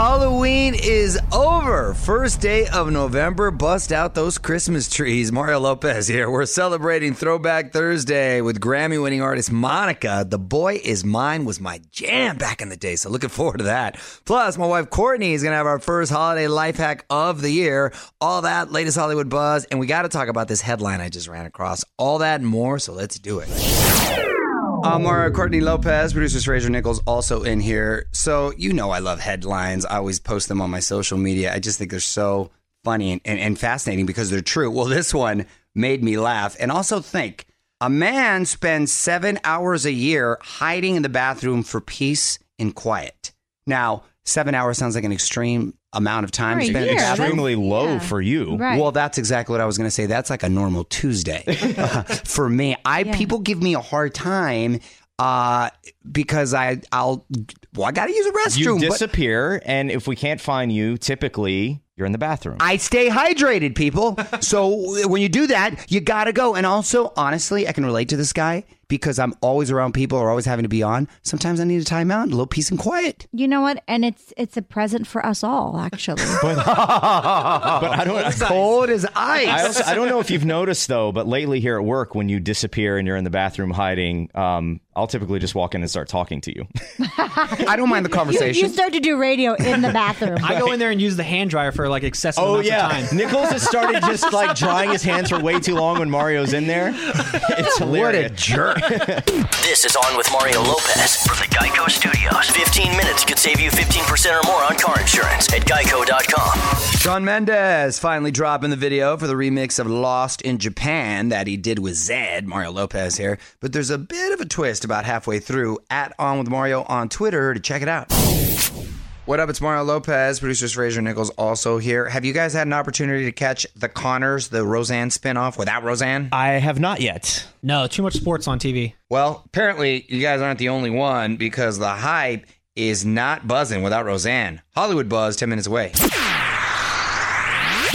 Halloween is over. First day of November. Bust out those Christmas trees. Mario Lopez here. We're celebrating Throwback Thursday with Grammy winning artist Monica. The Boy Is Mine was my jam back in the day, so looking forward to that. Plus, my wife Courtney is going to have our first holiday life hack of the year. All that, latest Hollywood buzz, and we got to talk about this headline I just ran across. All that and more, so let's do it. Mario Courtney Lopez, producer Fraser Nichols, also in here. So, you know, I love headlines. I always post them on my social media. I just think they're so funny and, and, and fascinating because they're true. Well, this one made me laugh. And also think a man spends seven hours a year hiding in the bathroom for peace and quiet. Now, seven hours sounds like an extreme amount of time For a spent. year, Extremely low yeah. for you. Right. well, that's exactly what I was going to say. That's like a normal Tuesday for me. I Yeah. people give me a hard time uh, because I I'll well I got to use a You restroom. but disappear, and if we can't find you, typically you're in the bathroom. I stay hydrated, people. so when you do that, you got to go. And also, honestly, I can relate to this guy because I'm always around people or always having to be on. Sometimes I need a timeout, a little peace and quiet. You know what? And it's it's a present for us all, actually. but I don't. Cold as ice. I, also, I don't know if you've noticed though, but lately here at work, when you disappear and you're in the bathroom hiding, um, I'll typically just walk in and start talking to you. I don't mind the conversation. you start to do radio in the bathroom. I go in there and use the hand dryer for like excessive Oh amounts yeah, of time. Nichols has started just like drying his hands for way too long when Mario's in there. It's hilarious. what a hilarious. jerk. This is On with Mario Lopez from the Geico Studios. 15 minutes could save you 15% or more on car insurance at geico.com. Shawn Mendes finally dropping the video for the remix of Lost in Japan that he did with Zedd, Mario Lopez here. But there's a bit of a twist about halfway through at On with Mario on Twitter to check it out. What up? It's Mario Lopez, producers Fraser Nichols also here. Have you guys had an opportunity to catch the Conners, the Roseanne spinoff without Roseanne? I have not yet. No, too much sports on TV. Well, apparently you guys aren't the only one because the hype is not buzzing without Roseanne. Hollywood buzz 10 minutes away.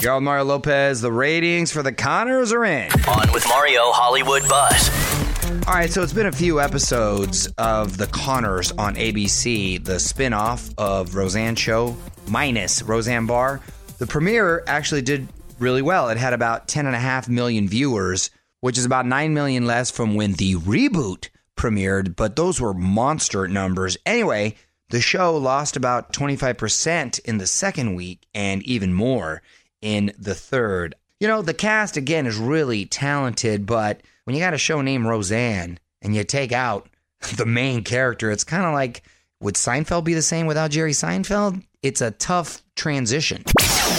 You're on Mario Lopez. The ratings for the Conners are in. On with Mario Hollywood Buzz. All right, so it's been a few episodes of The Conners on ABC, the spin-off of Roseanne show minus Roseanne Barr. The premiere actually did really well. It had about 10 and a half million viewers, which is about 9 million less from when the reboot premiered, but those were monster numbers. Anyway, the show lost about 25% in the second week and even more in the third. You know, the cast again is really talented, but when you got a show named Roseanne and you take out the main character, it's kind of like would Seinfeld be the same without Jerry Seinfeld? It's a tough transition.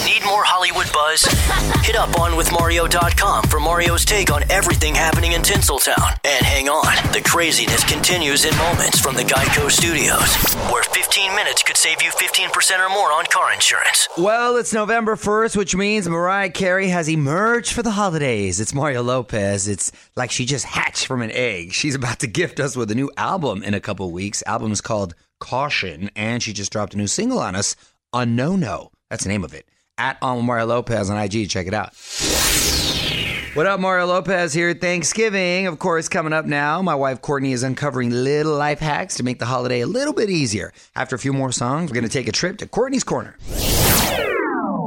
Need more Hollywood Buzz? Hit up onwithmario.com for Mario's take on everything happening in Tinseltown. And hang on, the craziness continues in moments from the Geico Studios, where 15 minutes could save you 15% or more on car insurance. Well, it's November 1st, which means Mariah Carey has emerged for the holidays. It's Mario Lopez. It's like she just hatched from an egg. She's about to gift us with a new album in a couple weeks. Album is called Caution, and she just dropped a new single on us, A No No. That's the name of it. At On Mario Lopez on IG. Check it out. What up, Mario Lopez here. Thanksgiving, of course, coming up now. My wife Courtney is uncovering little life hacks to make the holiday a little bit easier. After a few more songs, we're going to take a trip to Courtney's Corner.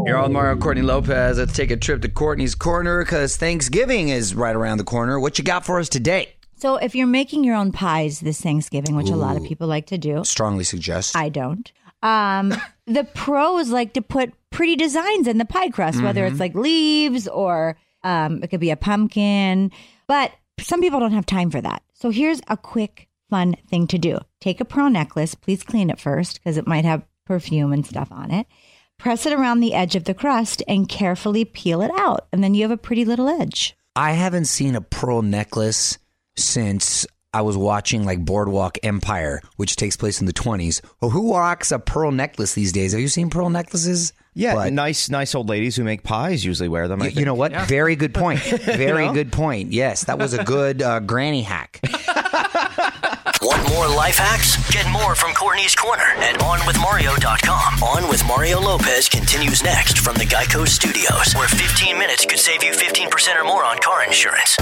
You're on Mario Courtney Lopez. Let's take a trip to Courtney's Corner because Thanksgiving is right around the corner. What you got for us today? so if you're making your own pies this Thanksgiving, which a lot of people like to do, Strongly suggest. I don't. Um, the pros like to put pretty designs in the pie crust, whether it's like leaves or um, it could be a pumpkin. But some people don't have time for that. So here's a quick, fun thing to do take a pearl necklace. Please clean it first because it might have perfume and stuff on it. Press it around the edge of the crust and carefully peel it out. And then you have a pretty little edge. I haven't seen a pearl necklace since I was watching like Boardwalk Empire, which takes place in the 20s. Well, who rocks a pearl necklace these days? Have you seen pearl necklaces? Yeah, But- nice, nice old ladies who make pies usually wear them. I You, you know what? Very good point. Very know? good point. Yes, that was a good uh, granny hack. Want more life hacks? Get more from Courtney's Corner at OnWithMario.com. On with Mario Lopez continues next from the Geico Studios, where 15 minutes could save you 15% or more on car insurance.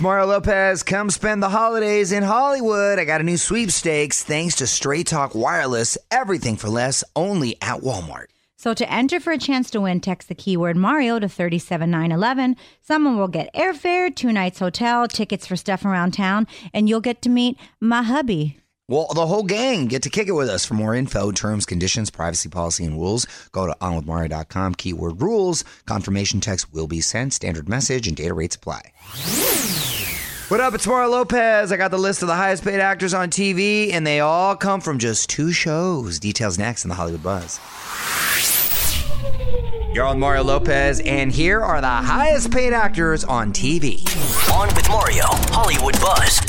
It's Mario Lopez. Come spend the holidays in Hollywood. I got a new sweepstakes thanks to Straight Talk Wireless. Everything for less, only at Walmart. So to enter for a chance to win, text the keyword Mario to 37911. Someone will get airfare, two nights hotel, tickets for stuff around town, and you'll get to meet my hubby. Well, the whole gang get to kick it with us. For more info, terms, conditions, privacy policy, and rules, go to onwithmario.com, keyword rules. Confirmation text will be sent, standard message, and data rates apply. What up? It's Mario Lopez. I got the list of the highest paid actors on TV, and they all come from just two shows. Details next in the Hollywood Buzz. You're on Mario Lopez, and here are the highest paid actors on TV. On with Mario, Hollywood Buzz.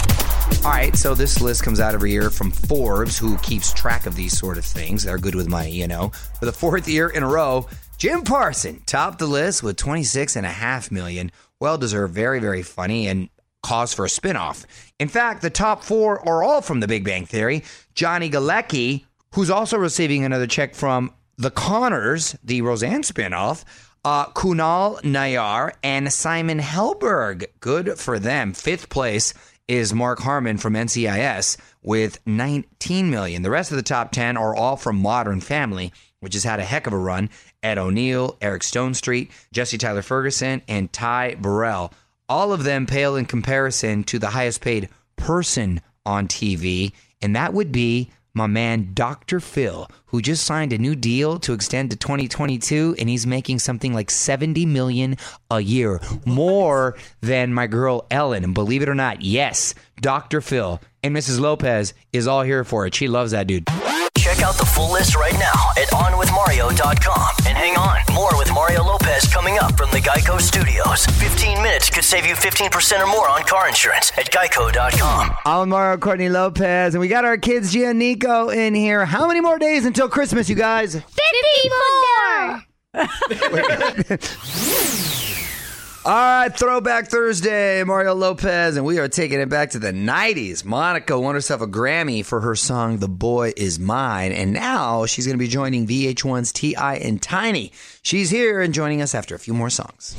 All right, so this list comes out every year from Forbes, who keeps track of these sort of things. They're good with money, you know. For the fourth year in a row, Jim Parson topped the list with 26 and a half million. Well deserved, very, very funny, and cause for a spinoff. In fact, the top four are all from The Big Bang Theory. Johnny Galecki, who's also receiving another check from The Conners, the Roseanne spinoff. Uh, Kunal Nayyar and Simon Helberg. Good for them. Fifth place is Mark Harmon from NCIS with 19 million. The rest of the top 10 are all from Modern Family, which has had a heck of a run. Ed O'Neill, Eric Stonestreet, Jesse Tyler Ferguson, and Ty Burrell. All of them pale in comparison to the highest paid person on TV, and that would be my man Dr. Phil, who just signed a new deal to extend to 2022 and he's making something like 70 million a year, more than my girl Ellen. And believe it or not, yes, Dr. Phil and Mrs. Lopez is all here for it. She loves that dude. Check out the full list right now at onwithmario.com. And hang on, more with Mario Lopez coming up from the Geico Studios. 15 minutes could save you 15% or more on car insurance at geico.com. I'm Mario Courtney Lopez, and we got our kids Gia and Nico in here. How many more days until Christmas, you guys? 54! All right, Throwback Thursday, Mario Lopez, and we are taking it back to the 90s. Monica won herself a Grammy for her song The Boy Is Mine, and now she's going to be joining VH1's T.I. and Tiny. She's here and joining us after a few more songs.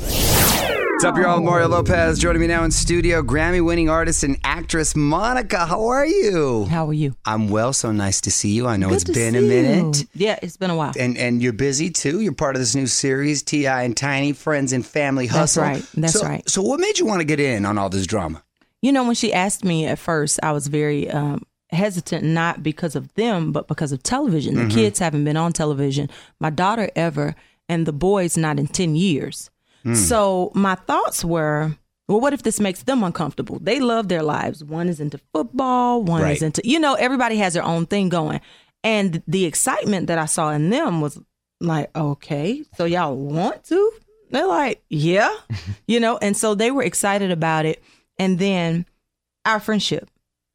What's up, y'all? Mario Lopez joining me now in studio. Grammy winning artist and actress Monica. How are you? How are you? I'm well, so nice to see you. I know Good it's to been a see minute. you. Yeah, it's been a while. And and you're busy too. You're part of this new series, T.I. and Tiny Friends and Family Hustle. That's Hustle. right. That's so, right. So, what made you want to get in on all this drama? You know, when she asked me at first, I was very um, hesitant, not because of them, but because of television. Mm-hmm. The kids haven't been on television. My daughter ever, and the boys not in 10 years. Hmm. So my thoughts were, well, what if this makes them uncomfortable? They love their lives. One is into football, one Right. is into, you know, everybody has their own thing going. And the excitement that I saw in them was like, okay, so y'all want to? They're like, yeah, you know, and so they were excited about it. And then our friendship.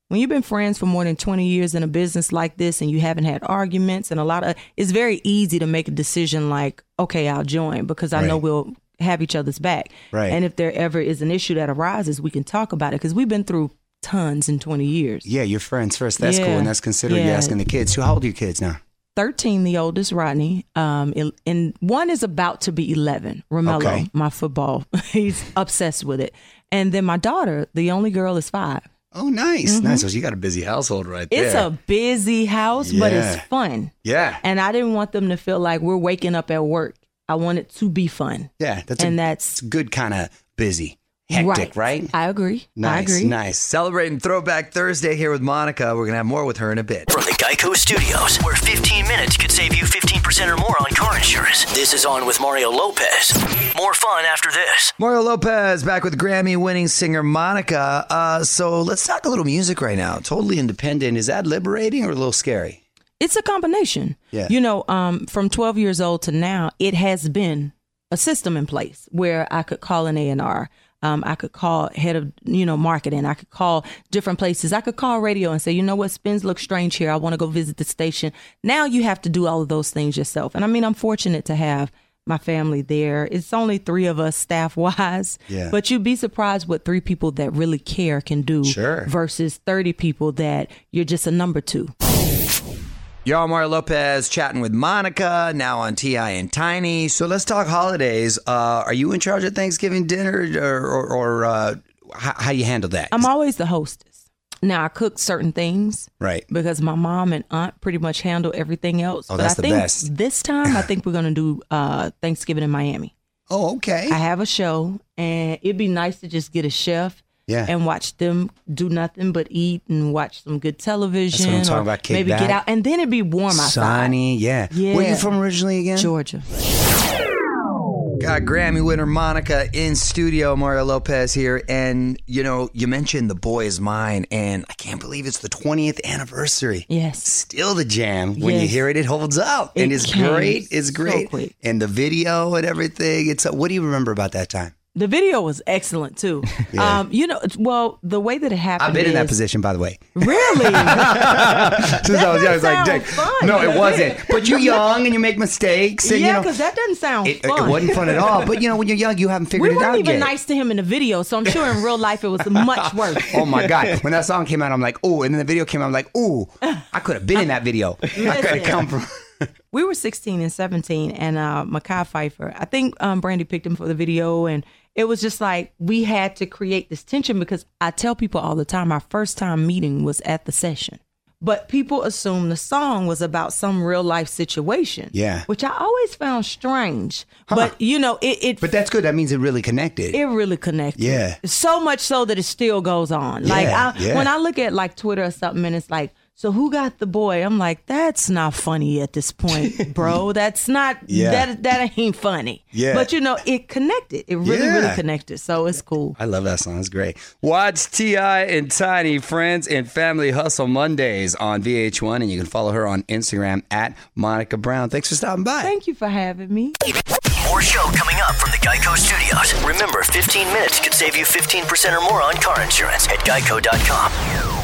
When you've been friends for more than 20 years in a business like this and you haven't had arguments and a lot of, it's very easy to make a decision like, okay, I'll join because I know we'll have each other's back. Right. And if there ever is an issue that arises, we can talk about it because we've been through tons in 20 years. Yeah, you're friends first. That's cool, and that's considering you Yeah. asking the kids. So, how old are your kids now? 13, the oldest, Rodney, um, and one is about to be 11, Romello, Okay. my football. He's obsessed with it. And then my daughter, the only girl, is five. Oh, nice, nice. So you got a busy household right there. Mm-hmm. It's a busy house, but it's fun. yeah, And I didn't want them to feel like we're waking up at work. I want it to be fun. yeah. That's and a, that's good kind of busy, hectic, right? I agree. I Nice, agree. nice. Celebrating Throwback Thursday here with Monica. We're gonna have more with her in a bit. From the Geico Studios, where 15 minutes could save you 15% or more on car insurance. This is On with Mario Lopez. More fun after this. Mario Lopez back with Grammy-winning singer Monica. Uh, so let's talk a little music right now. Totally independent. Is that liberating or a little scary? It's a combination. Yeah. You know, um, from 12 years old to now, it has been a system in place where I could call an A&R. Um, I could call head of, you know, marketing. I could call different places. I could call radio and say, you know what, spins look strange here. I want to go visit the station. Now you have to do all of those things yourself. And I mean, I'm fortunate to have my family there. It's only three of us staff wise. Yeah. But you'd be surprised what three people that really care can do Sure. versus 30 people that you're just a number to. Y'all, Mario Lopez chatting with Monica now on T.I. and Tiny. So let's talk holidays. Uh, are you in charge of Thanksgiving dinner, or, or, or uh, how, how you handle that? I'm always the hostess. Now I cook certain things right. because my mom and aunt pretty much handle everything else. Oh, but that's I the think best. this time I think we're gonna do uh, Thanksgiving in Miami. Oh, okay. I have a show, and it'd be nice to just get a chef. Yeah. And watch them do nothing but eat and watch some good television. That's what I'm talking about, kick Maybe back. get out, and then it'd be warm outside. Sunny, yeah. yeah. Where you from originally again? Georgia. Got Grammy winner Monica in studio, Mario Lopez here. And, you know, you mentioned The Boy Is Mine, and I can't believe it's the 20th anniversary. Yes. Still the jam. When you hear it, it holds up. and it's great. It's great. quick. And the video and everything. It's What do you remember about that time? The video was excellent too. Yeah. Um, you know, well, the way that it happened. I've been in that position, by the way. Really? Since I was young, I was like, fun, no, it wasn't. But you're young and you make mistakes. And, yeah, you know, because that doesn't sound it, fun. it wasn't fun at all. But, you know, when you're young, you haven't figured we it out yet. We weren't even nice to him in the video, so I'm sure in real life it was much worse. Oh my god! When that song came out, I'm like, "Ooh!" And then the video came out, I'm like, "Ooh!" I could have been in that video. I could have come from. we were 16 and 17 and uh Mekhi Phifer I think um Brandy picked him for the video and it was just like we had to create this tension because I tell people all the time our first time meeting was at the session but people assume the song was about some real life situation Yeah. which I always found strange but you know it it But that's good. That means it really connected. it really connected. Yeah. So much so that it still goes on. Like I, yeah. when I look at like Twitter or something and it's like, so who got the boy? I'm like, that's not funny at this point, bro. That's not Yeah. that that ain't funny. Yeah. But you know, it connected. It really, Yeah. really connected. So it's cool. I love that song. It's great. Watch T.I. and Tiny Friends and Family Hustle Mondays on VH1, and you can follow her on Instagram at Monica Brown. Thanks for stopping by. Thank you for having me. More show coming up from the Geico Studios. Remember, 15 minutes could save you 15% or more on car insurance at geico.com.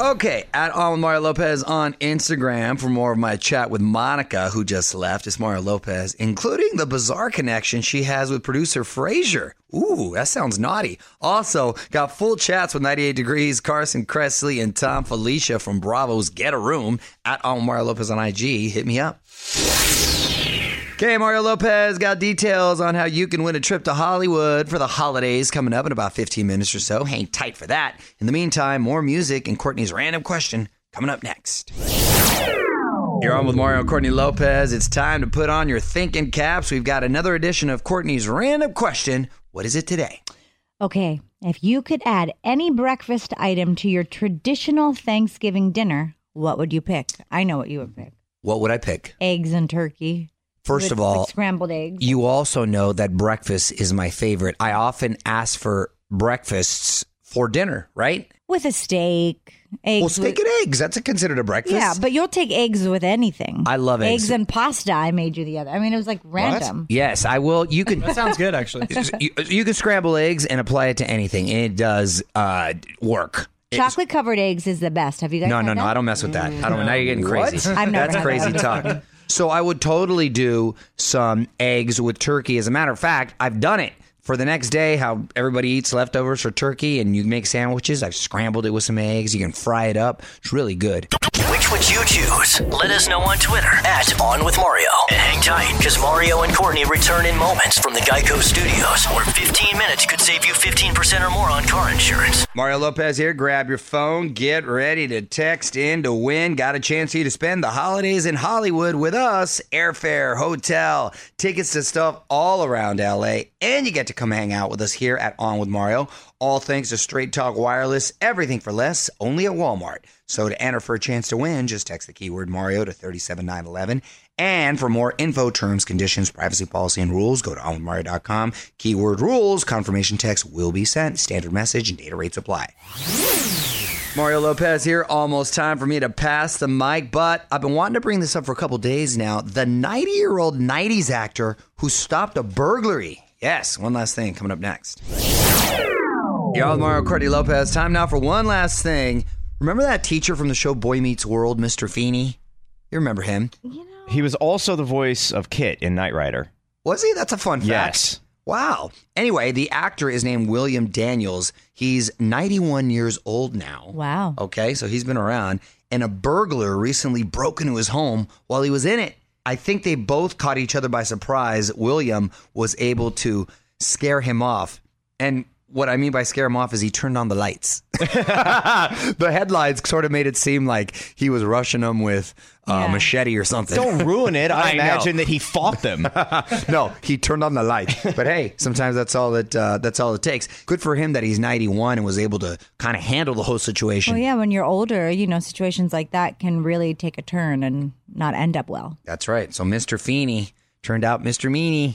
Okay, at Mario Lopez on Instagram for more of my chat with Monica, who just left. It's Mario Lopez, including the bizarre connection she has with producer Fraser. Ooh, that sounds naughty. Also, got full chats with 98 Degrees, Carson Kressley, and Thom Filicia from Bravo's Get a Room at Mario Lopez on IG. Hit me up. Okay, Mario Lopez got details on how you can win a trip to Hollywood for the holidays coming up in about 15 minutes or so. Hang tight for that. In the meantime, more music and Courtney's random question coming up next. You're on with Mario and Courtney Lopez. It's time to put on your thinking caps. We've got another edition of Courtney's random question. What is it today? Okay, if you could add any breakfast item to your traditional Thanksgiving dinner, what would you pick? I know what you would pick. What would I pick? Eggs and turkey. First With, of all, scrambled eggs. You also know that breakfast is my favorite. I often ask for breakfasts for dinner, right? with a steak. Eggs Well, steak with- and eggs. That's a considered a breakfast. Yeah, but you'll take eggs with anything. I love eggs. Eggs and pasta. I made you the other. I mean, it was like random. Yes, I will. You can That sounds good, actually. you, you can scramble eggs and apply it to anything, and it does uh, work. Chocolate covered eggs is the best. Have you guys? no, had no, no. that? I don't mess with that. I don't. Now you're getting crazy. I've never That's had crazy that. talk. So I would totally do some eggs with turkey. As a matter of fact, I've done it for the next day. How everybody eats leftovers for turkey, and you make sandwiches. I've scrambled it with some eggs. You can fry it up. It's really good. Which would you choose? Let us know on Twitter at On With Mario. And hang tight, because Mario and Courtney return in moments from the Geico Studios, where 15 minutes could save you 15% or more on car insurance. Mario Lopez here. Grab your phone. Get ready to text in to win. Got a chance for you to spend the holidays in Hollywood with us. Airfare, hotel, tickets to stuff all around LA. And you get to come hang out with us here at On with Mario. All thanks to Straight Talk Wireless. Everything for less, only at Walmart. So to enter for a chance to win, just text the keyword Mario to 37911. And for more info, terms, conditions, privacy policy, and rules, go to onwithmario.com. Keyword rules, confirmation text will be sent. Standard message and data rates apply. Mario Lopez here. Almost time for me to pass the mic, but I've been wanting to bring this up for a couple days now. The 90 year old 90s actor who stopped a burglary. Yes, one last thing coming up next. Y'all, Mario Courtney Lopez. Time now for one last thing. Remember that teacher from the show Boy Meets World, Mr. Feeney? You remember him? He was also the voice of KITT in Knight Rider. Was he? That's a fun fact. Yes. Wow. Anyway, the actor is named William Daniels. He's 91 years old now. Wow. Okay, so he's been around. And a burglar recently broke into his home while he was in it. I think they both caught each other by surprise. William was able to scare him off. And what I mean by scare him off is he turned on the lights. the headlights sort of made it seem like he was rushing them with uh, Yeah. machete or something. Don't ruin it. I, I know. imagine that he fought them. no, he turned on the light. But hey, sometimes that's all that uh, that's all it takes. Good for him that he's 91 and was able to kind of handle the whole situation. Well, yeah, when you're older, you know, situations like that can really take a turn and not end up well. That's right. So Mr. Feeney turned out Mr. Meanie.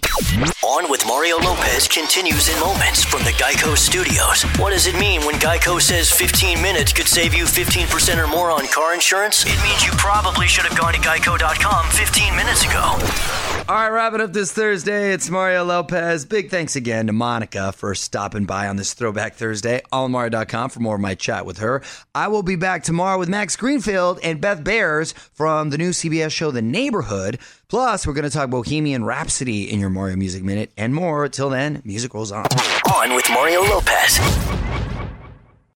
On with Mario Lopez continues in moments from the Geico Studios. What does it mean when Geico says 15 minutes could save you 15% or more on car insurance? It means you probably should have gone to geico.com 15 minutes ago. All right, wrapping up this Thursday. It's Mario Lopez. Big thanks again to Monica for stopping by on this Throwback Thursday. AllMario.com for more of my chat with her. I will be back tomorrow with Max Greenfield and Beth Behrs from the new CBS show The Neighborhood. Plus, we're going to talk Bohemian Rhapsody in your Mario Music Minute and more. Till then, music rolls on. On with Mario Lopez.